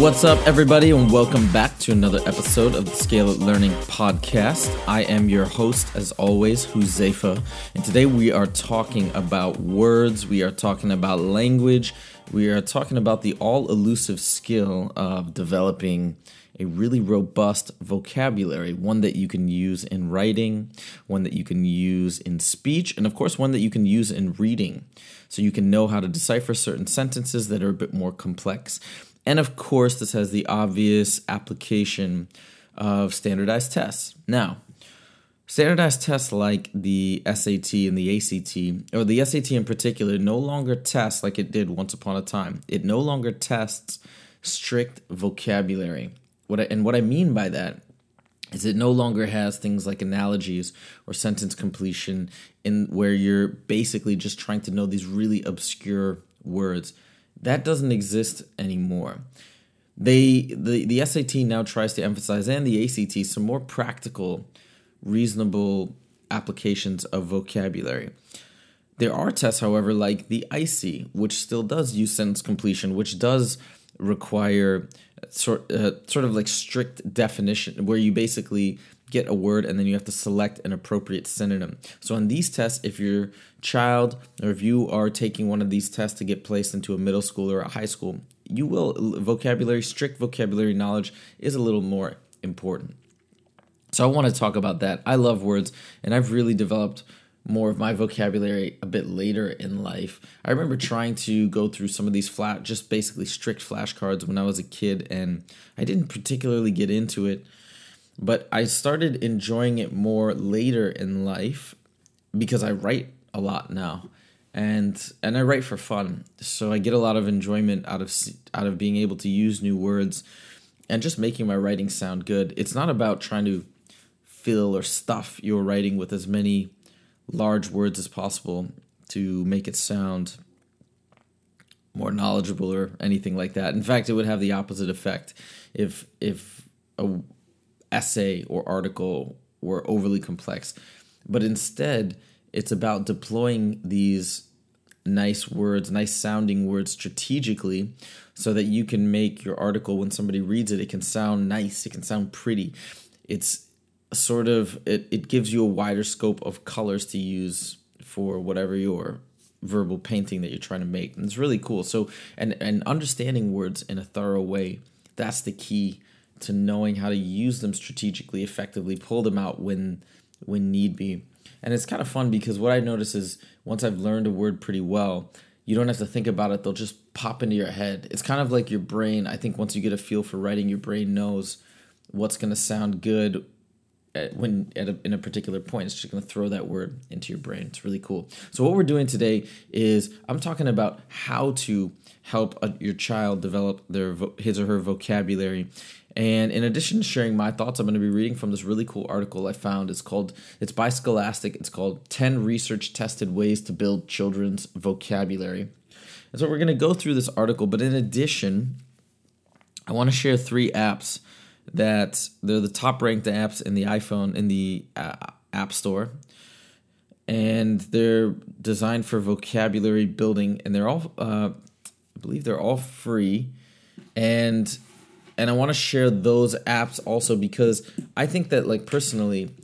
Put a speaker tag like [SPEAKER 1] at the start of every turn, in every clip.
[SPEAKER 1] What's up, everybody, and welcome back to another episode of the Scalar Learning Podcast. I am your host, as always, Huzefa, and today we are talking about words, we are talking about language, we are talking about the all elusive skill of developing a really robust vocabulary, one that you can use in writing, one that you can use in speech, and of course, one that you can use in reading. So you can know how to decipher certain sentences that are a bit more complex. And of course, this has the obvious application of standardized tests. Now, standardized tests like the SAT and the ACT, or the SAT in particular, no longer tests like it did once upon a time. It no longer tests strict vocabulary. What I, and what I mean by that is it no longer has things like analogies or sentence completion in where you're basically just trying to know these really obscure words. That doesn't exist anymore. They the, the SAT now tries to emphasize and the ACT some more practical, reasonable applications of vocabulary. There are tests, however, like the ISEE, which still does use sentence completion, which does require sort uh, sort of like strict definition, where you basically get a word and then you have to select an appropriate synonym. So on these tests, if your child or if you are taking one of these tests to get placed into a middle school or a high school, you will vocabulary strict vocabulary knowledge is a little more important. So I want to talk about that. I love words and I've really developed more of my vocabulary a bit later in life. I remember trying to go through some of these flat just basically strict flashcards when I was a kid and I didn't particularly get into it but I started enjoying it more later in life because I write a lot now. And and I write for fun. So I get a lot of enjoyment out of out of being able to use new words and just making my writing sound good. It's not about trying to fill or stuff your writing with as many large words as possible to make it sound more knowledgeable or anything like that. In fact it would have the opposite effect. If if a essay or article were overly complex. But instead, it's about deploying these nice words, nice sounding words strategically so that you can make your article when somebody reads it, it can sound nice, it can sound pretty. It's sort of it, it gives you a wider scope of colors to use for whatever your verbal painting that you're trying to make. And it's really cool. So and and understanding words in a thorough way, that's the key to knowing how to use them strategically, effectively, pull them out when when need be. And it's kind of fun because what I notice is once I've learned a word pretty well, you don't have to think about it, they'll just pop into your head. It's kind of like your brain. I think once you get a feel for writing, your brain knows what's going to sound good at, when at a, in a particular point. It's just going to throw that word into your brain. It's really cool. So what we're doing today is I'm talking about how to help a, your child develop their his or her vocabulary and in addition to sharing my thoughts, I'm going to be reading from this really cool article I found. It's called, it's by Scholastic. It's called 10 Research Tested Ways to Build Children's Vocabulary. And so we're going to go through this article, but in addition, I want to share three apps that they're the top ranked apps in the iPhone, in the uh, App Store. And they're designed for vocabulary building, and they're all, uh, I believe they're all free. And and I want to share those apps also because I think that like personally,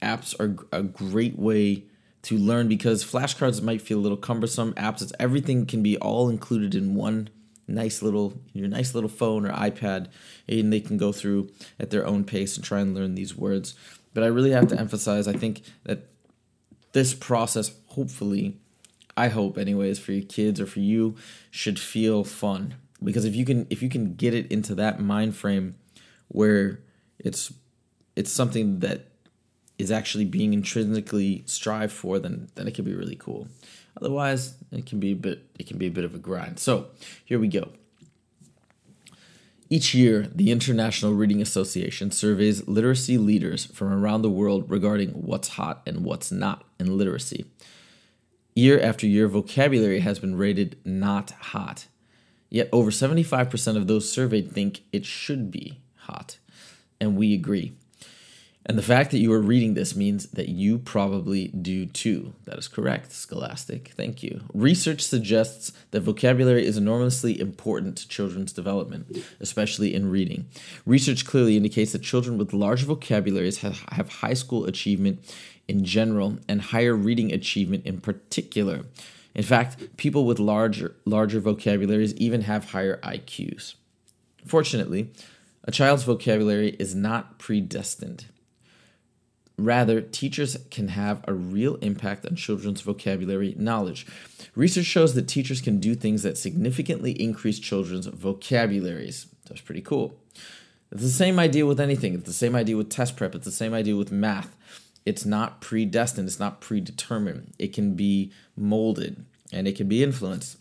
[SPEAKER 1] apps are a great way to learn because flashcards might feel a little cumbersome. Apps, it's everything can be all included in one nice little your nice little phone or iPad, and they can go through at their own pace and try and learn these words. But I really have to emphasize, I think that this process, hopefully, I hope anyways, for your kids or for you, should feel fun because if you can if you can get it into that mind frame where it's it's something that is actually being intrinsically strived for then then it can be really cool Otherwise, it can be a bit it can be a bit of a grind. So, here we go. Each year, the International Reading Association surveys literacy leaders from around the world regarding what's hot and what's not in literacy. Year after year, vocabulary has been rated not hot. Yet over 75% of those surveyed think it should be hot. And we agree. And the fact that you are reading this means that you probably do too. That is correct, Scholastic. Thank you. Research suggests that vocabulary is enormously important to children's development, especially in reading. Research clearly indicates that children with large vocabularies have, have high school achievement in general and higher reading achievement in particular. In fact, people with larger larger vocabularies even have higher IQs. Fortunately, a child's vocabulary is not predestined. Rather, teachers can have a real impact on children's vocabulary knowledge. Research shows that teachers can do things that significantly increase children's vocabularies. That's pretty cool. It's the same idea with anything. It's the same idea with test prep. It's the same idea with math. It's not predestined, it's not predetermined. It can be molded and it can be influenced.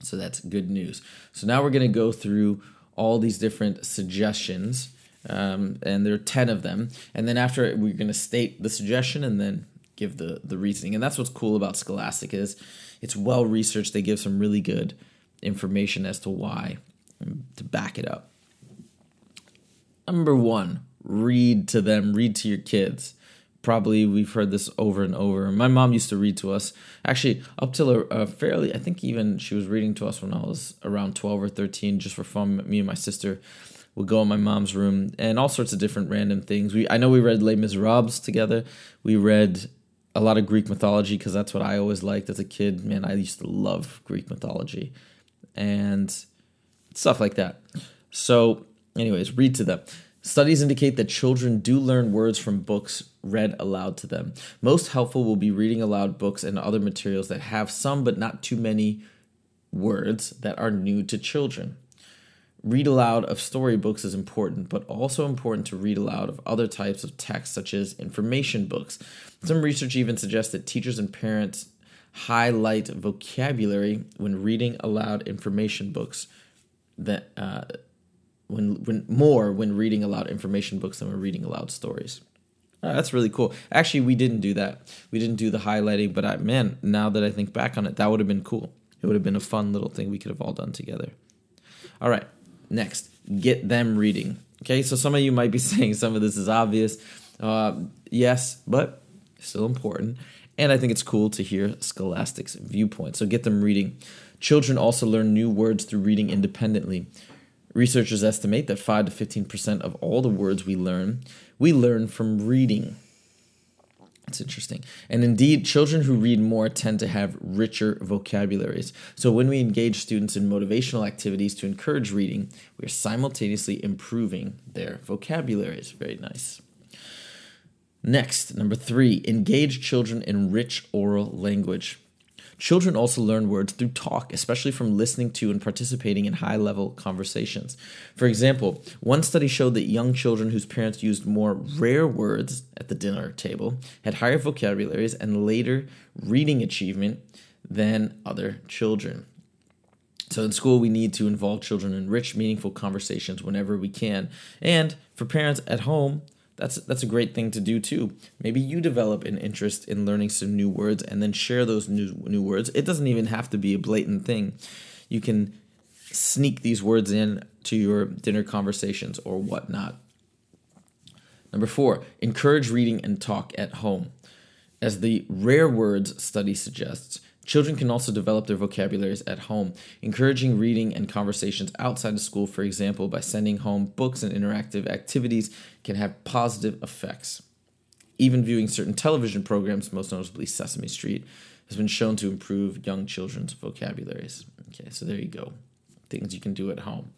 [SPEAKER 1] So that's good news. So now we're going to go through all these different suggestions um, and there are 10 of them. And then after we're going to state the suggestion and then give the, the reasoning. And that's what's cool about Scholastic is it's well researched. They give some really good information as to why to back it up. Number one, read to them, read to your kids. Probably we've heard this over and over. My mom used to read to us, actually, up till a, a fairly, I think even she was reading to us when I was around 12 or 13, just for fun, me and my sister would go in my mom's room and all sorts of different random things. We I know we read Les Miserables together. We read a lot of Greek mythology because that's what I always liked as a kid. Man, I used to love Greek mythology and stuff like that. So, anyways, read to them. Studies indicate that children do learn words from books read aloud to them. Most helpful will be reading aloud books and other materials that have some but not too many words that are new to children read aloud of storybooks is important, but also important to read aloud of other types of text, such as information books. Some research even suggests that teachers and parents highlight vocabulary when reading aloud information books that uh, when when more when reading aloud information books than when reading aloud stories. Uh, that's really cool. Actually, we didn't do that. We didn't do the highlighting, but I, man, now that I think back on it, that would have been cool. It would have been a fun little thing we could have all done together. All right, Next, get them reading. Okay, so some of you might be saying some of this is obvious. Uh, yes, but still important. And I think it's cool to hear Scholastic's viewpoint. So get them reading. Children also learn new words through reading independently. Researchers estimate that 5 to 15% of all the words we learn, we learn from reading. It's interesting. And indeed, children who read more tend to have richer vocabularies. So when we engage students in motivational activities to encourage reading, we are simultaneously improving their vocabularies. Very nice. Next, number three, engage children in rich oral language. Children also learn words through talk, especially from listening to and participating in high level conversations. For example, one study showed that young children whose parents used more rare words at the dinner table had higher vocabularies and later reading achievement than other children. So in school, we need to involve children in rich, meaningful conversations whenever we can. And for parents at home, that's that's a great thing to do too. Maybe you develop an interest in learning some new words and then share those new new words. It doesn't even have to be a blatant thing. You can sneak these words in to your dinner conversations or whatnot. Number four, encourage reading and talk at home. As the rare words study suggests, Children can also develop their vocabularies at home, encouraging reading and conversations outside of school, for example, by sending home books and interactive activities, can have positive effects. Even viewing certain television programs, most notably Sesame Street, has been shown to improve young children's vocabularies. Okay, so there you go. Things you can do at home.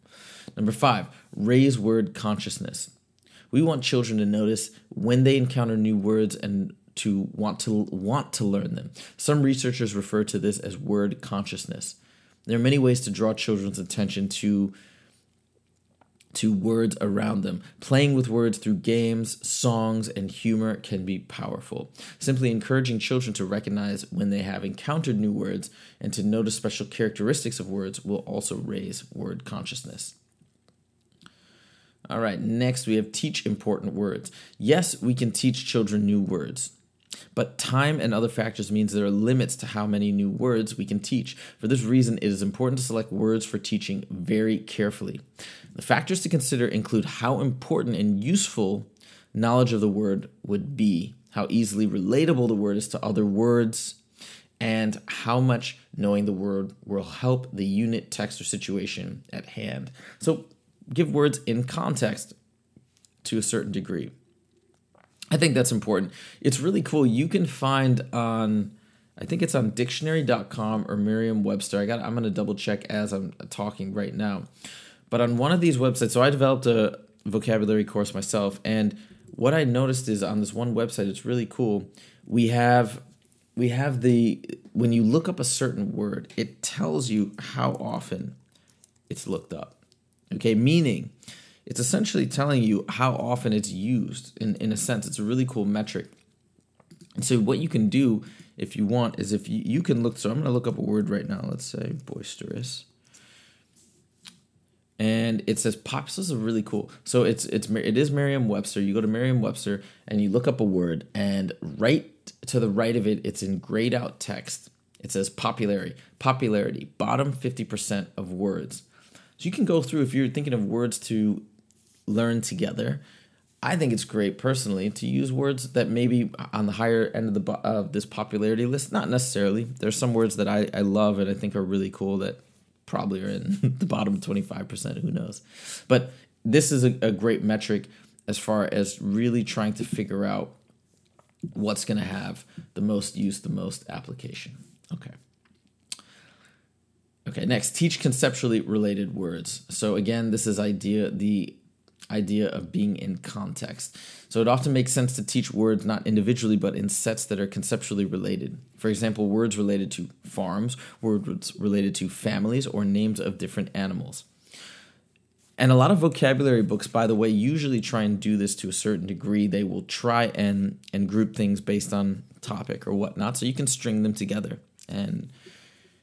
[SPEAKER 1] Number five, raise word consciousness. We want children to notice when they encounter new words and to want to want to learn them. Some researchers refer to this as word consciousness. There are many ways to draw children's attention to to words around them. Playing with words through games, songs, and humor can be powerful. Simply encouraging children to recognize when they have encountered new words and to notice special characteristics of words will also raise word consciousness. All right, next we have teach important words. Yes, we can teach children new words. But time and other factors means there are limits to how many new words we can teach. For this reason, it is important to select words for teaching very carefully. The factors to consider include how important and useful knowledge of the word would be, how easily relatable the word is to other words, and how much knowing the word will help the unit, text, or situation at hand. So, give words in context to a certain degree. I think that's important. It's really cool. You can find on I think it's on dictionary.com or Merriam-Webster. I got I'm going to double check as I'm talking right now. But on one of these websites, so I developed a vocabulary course myself and what I noticed is on this one website it's really cool. We have we have the when you look up a certain word, it tells you how often it's looked up. Okay, meaning it's essentially telling you how often it's used in, in a sense. It's a really cool metric. And so what you can do if you want is if you, you can look, so I'm going to look up a word right now. Let's say boisterous. And it says pops is really cool. So it's it's it is Merriam-Webster. You go to Merriam-Webster and you look up a word, and right to the right of it, it's in grayed out text. It says popularity, popularity, bottom 50% of words. So you can go through if you're thinking of words to learn together. I think it's great personally to use words that maybe on the higher end of the of this popularity list. Not necessarily. There's some words that I, I love and I think are really cool that probably are in the bottom 25%. Who knows? But this is a, a great metric as far as really trying to figure out what's going to have the most use, the most application. Okay. Okay, next, teach conceptually related words. So again, this is idea the idea of being in context. So it often makes sense to teach words not individually but in sets that are conceptually related. For example, words related to farms, words related to families, or names of different animals. And a lot of vocabulary books, by the way, usually try and do this to a certain degree. They will try and and group things based on topic or whatnot, so you can string them together and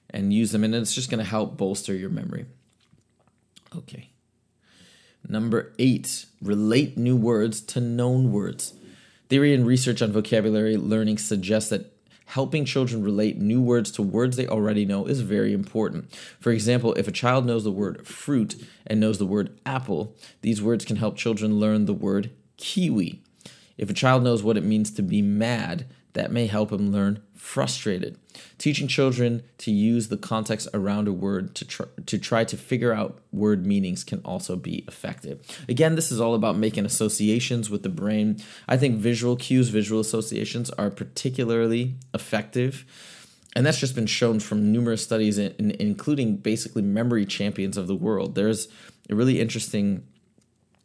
[SPEAKER 1] and use them, and it's just going to help bolster your memory. Okay. Number eight, relate new words to known words. Theory and research on vocabulary learning suggests that helping children relate new words to words they already know is very important. For example, if a child knows the word fruit and knows the word apple, these words can help children learn the word kiwi. If a child knows what it means to be mad, that may help him learn frustrated. Teaching children to use the context around a word to try, to try to figure out word meanings can also be effective. Again, this is all about making associations with the brain. I think visual cues, visual associations are particularly effective. And that's just been shown from numerous studies, in, in, including basically memory champions of the world. There's a really interesting,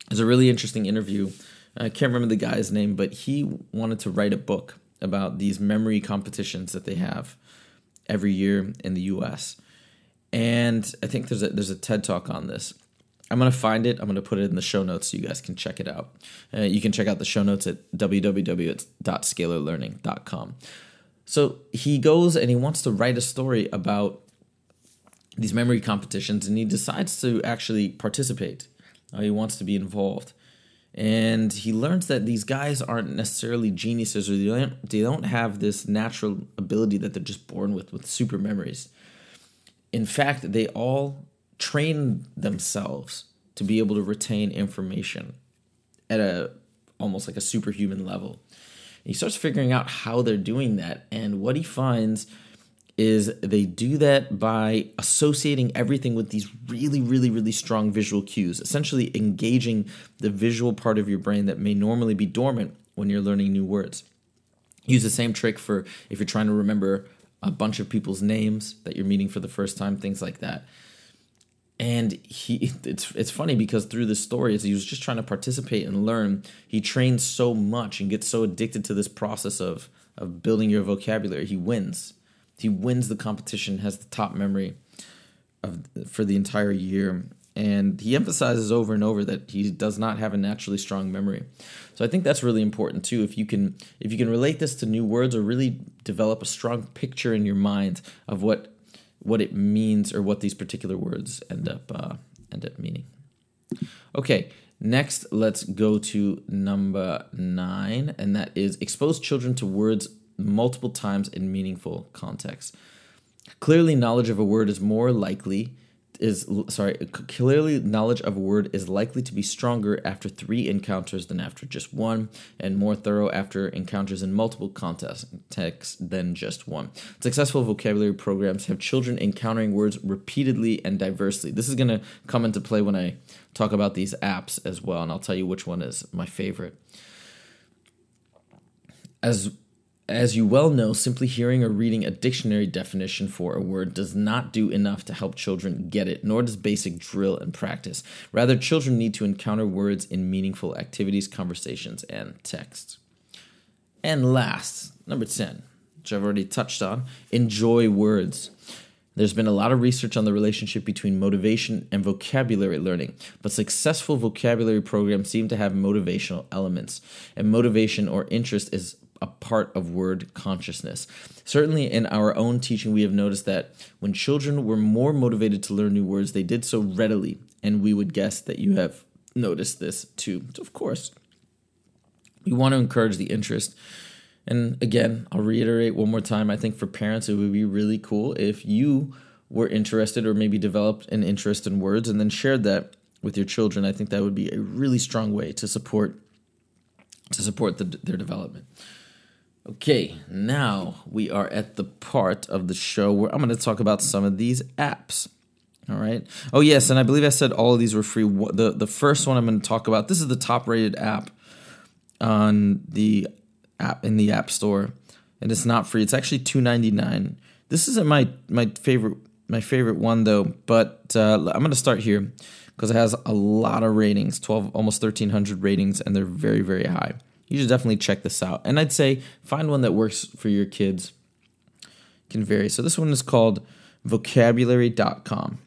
[SPEAKER 1] there's a really interesting interview. I can't remember the guy's name, but he wanted to write a book about these memory competitions that they have every year in the US. And I think there's a there's a TED talk on this. I'm gonna find it. I'm gonna put it in the show notes so you guys can check it out. Uh, you can check out the show notes at www.scalarlearning.com. So he goes and he wants to write a story about these memory competitions, and he decides to actually participate. Uh, he wants to be involved and he learns that these guys aren't necessarily geniuses or they don't, they don't have this natural ability that they're just born with with super memories. In fact they all train themselves to be able to retain information at a almost like a superhuman level. He starts figuring out how they're doing that and what he finds is they do that by associating everything with these really, really, really strong visual cues, essentially engaging the visual part of your brain that may normally be dormant when you're learning new words. Use the same trick for if you're trying to remember a bunch of people's names that you're meeting for the first time, things like that. And he, it's it's funny because through the story, as he was just trying to participate and learn, he trains so much and gets so addicted to this process of of building your vocabulary. He wins he wins the competition, has the top memory of for the entire year, and he emphasizes over and over that he does not have a naturally strong memory. So I think that's really important too. If you can if you can relate this to new words or really develop a strong picture in your mind of what what it means or what these particular words end up uh, end up meaning. Okay, next let's go to number nine, and that is expose children to words multiple times in meaningful contexts. Clearly, knowledge of a word is more likely is sorry clearly knowledge of a word is likely to be stronger after three encounters than after just one and more thorough after encounters in multiple contexts than just one. Successful vocabulary programs have children encountering words repeatedly and diversely. This is going to come into play when i talk about these apps as well and i'll tell you which one is my favorite. As as you well know, simply hearing or reading a dictionary definition for a word does not do enough to help children get it, nor does basic drill and practice. Rather, children need to encounter words in meaningful activities, conversations, and texts. And last, number 10, which I've already touched on, enjoy words. There's been a lot of research on the relationship between motivation and vocabulary learning, but successful vocabulary programs seem to have motivational elements. And motivation or interest is a part of word consciousness. Certainly, in our own teaching, we have noticed that when children were more motivated to learn new words, they did so readily, and we would guess that you have noticed this too. So, of course, we want to encourage the interest. And again, I'll reiterate one more time I think for parents, it would be really cool if you were interested or maybe developed an interest in words and then shared that with your children. I think that would be a really strong way to support to support the, their development. Okay, now we are at the part of the show where I'm going to talk about some of these apps. All right. Oh yes, and I believe I said all of these were free. The the first one I'm going to talk about. This is the top rated app on the app in the App Store, and it's not free. It's actually two ninety nine. This isn't my my favorite my favorite one though, but uh, I'm going to start here because it has a lot of ratings, twelve almost thirteen hundred ratings, and they're very very high you should definitely check this out. And I'd say find one that works for your kids. Can vary. So this one is called vocabulary.com.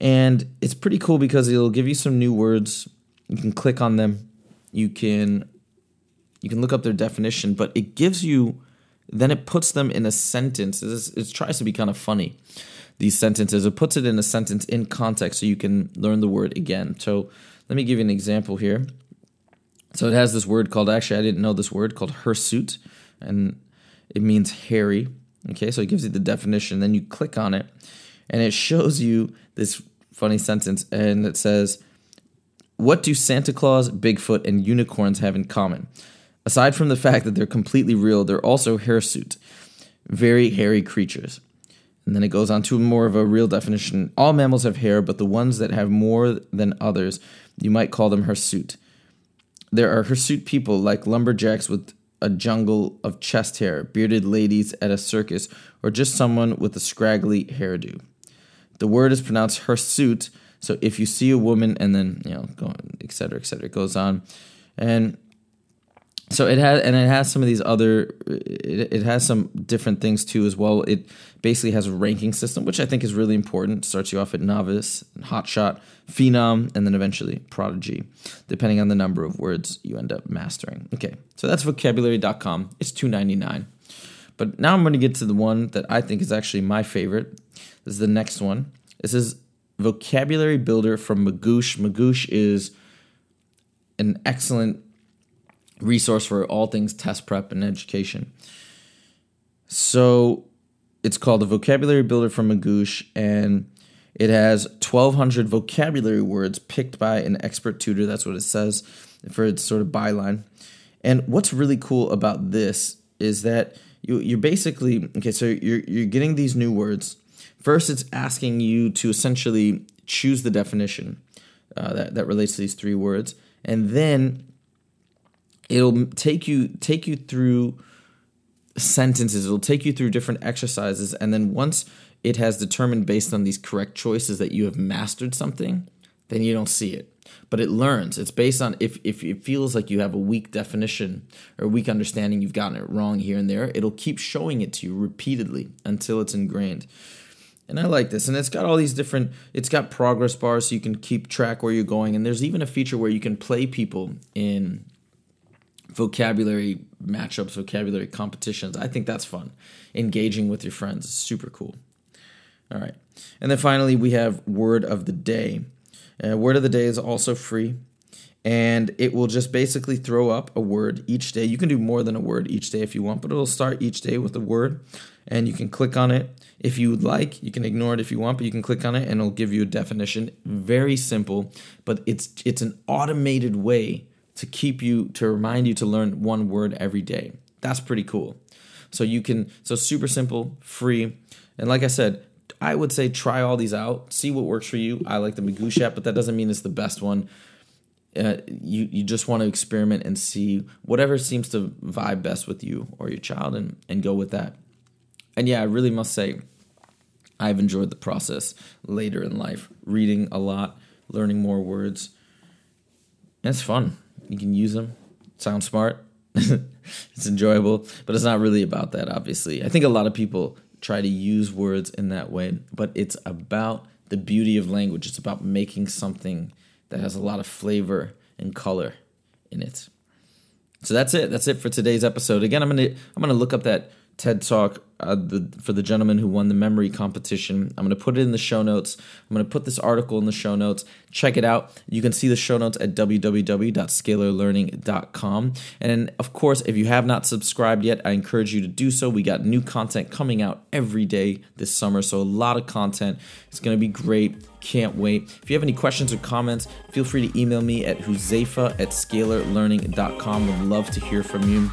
[SPEAKER 1] And it's pretty cool because it'll give you some new words. You can click on them. You can you can look up their definition, but it gives you then it puts them in a sentence. It tries to be kind of funny. These sentences, it puts it in a sentence in context so you can learn the word again. So let me give you an example here. So it has this word called, actually, I didn't know this word called hirsute, and it means hairy. Okay, so it gives you the definition. Then you click on it, and it shows you this funny sentence, and it says, What do Santa Claus, Bigfoot, and unicorns have in common? Aside from the fact that they're completely real, they're also hirsute, very hairy creatures. And then it goes on to more of a real definition. All mammals have hair, but the ones that have more than others, you might call them hirsute. There are hirsute people like lumberjacks with a jungle of chest hair, bearded ladies at a circus, or just someone with a scraggly hairdo. The word is pronounced hirsute, so if you see a woman and then, you know, go et cetera, et cetera, it goes on. And so it has and it has some of these other it, it, has some different things too as well. It basically has a ranking system which i think is really important. Starts you off at novice hotshot phenom and then eventually prodigy depending on the number of words you end up mastering. Okay so that's vocabulary.com it's 299 but now i'm going to get to the one that i think is actually my favorite. This is the next one. This is vocabulary builder from magoosh. Magoosh is an excellent resource for all things test prep and education. So it's called the Vocabulary Builder from Magoosh, and it has 1,200 vocabulary words picked by an expert tutor. That's what it says for its sort of byline. And what's really cool about this is that you, you're basically okay. So you're you're getting these new words. First, it's asking you to essentially choose the definition uh, that that relates to these three words, and then it'll take you take you through sentences. It'll take you through different exercises. And then once it has determined based on these correct choices that you have mastered something then you don't see it. But it learns. It's based on if, if it feels like you have a weak definition or weak understanding you've gotten it wrong here and there it'll keep showing it to you repeatedly until it's ingrained. And I like this. And it's got all these different, it's got progress bars so you can keep track where you're going. And there's even a feature where you can play people in vocabulary matchups, vocabulary competitions. I think that's fun. Engaging with your friends is super cool. All right. And then finally, we have word of the day. Uh, word of the day is also free. And it will just basically throw up a word each day. You can do more than a word each day if you want, but it'll start each day with a word. And you can click on it if you would like. You can ignore it if you want, but you can click on it and it'll give you a definition. Very simple, but it's it's an automated way to keep you to remind you to learn one word every day. That's pretty cool. So you can so super simple, free. And like I said, I would say try all these out, see what works for you. I like the Magoosh app, but that doesn't mean it's the best one. Uh, you you just want to experiment and see whatever seems to vibe best with you or your child, and and go with that. And yeah, I really must say, I've enjoyed the process later in life, reading a lot, learning more words. It's fun. You can use them. Sound smart. it's enjoyable, but it's not really about that, obviously. I think a lot of people try to use words in that way, but it's about the beauty of language. It's about making something that has a lot of flavor and color in it. So that's it. That's it for today's episode. Again, I'm gonna I'm gonna look up that TED Talk uh, the, for the gentleman who won the memory competition. I'm going to put it in the show notes. I'm going to put this article in the show notes. Check it out. You can see the show notes at www.scalarlearning.com. And of course, if you have not subscribed yet, I encourage you to do so. We got new content coming out every day this summer, so a lot of content. It's going to be great. Can't wait. If you have any questions or comments, feel free to email me at huzefa at scalarlearning.com. Would love to hear from you.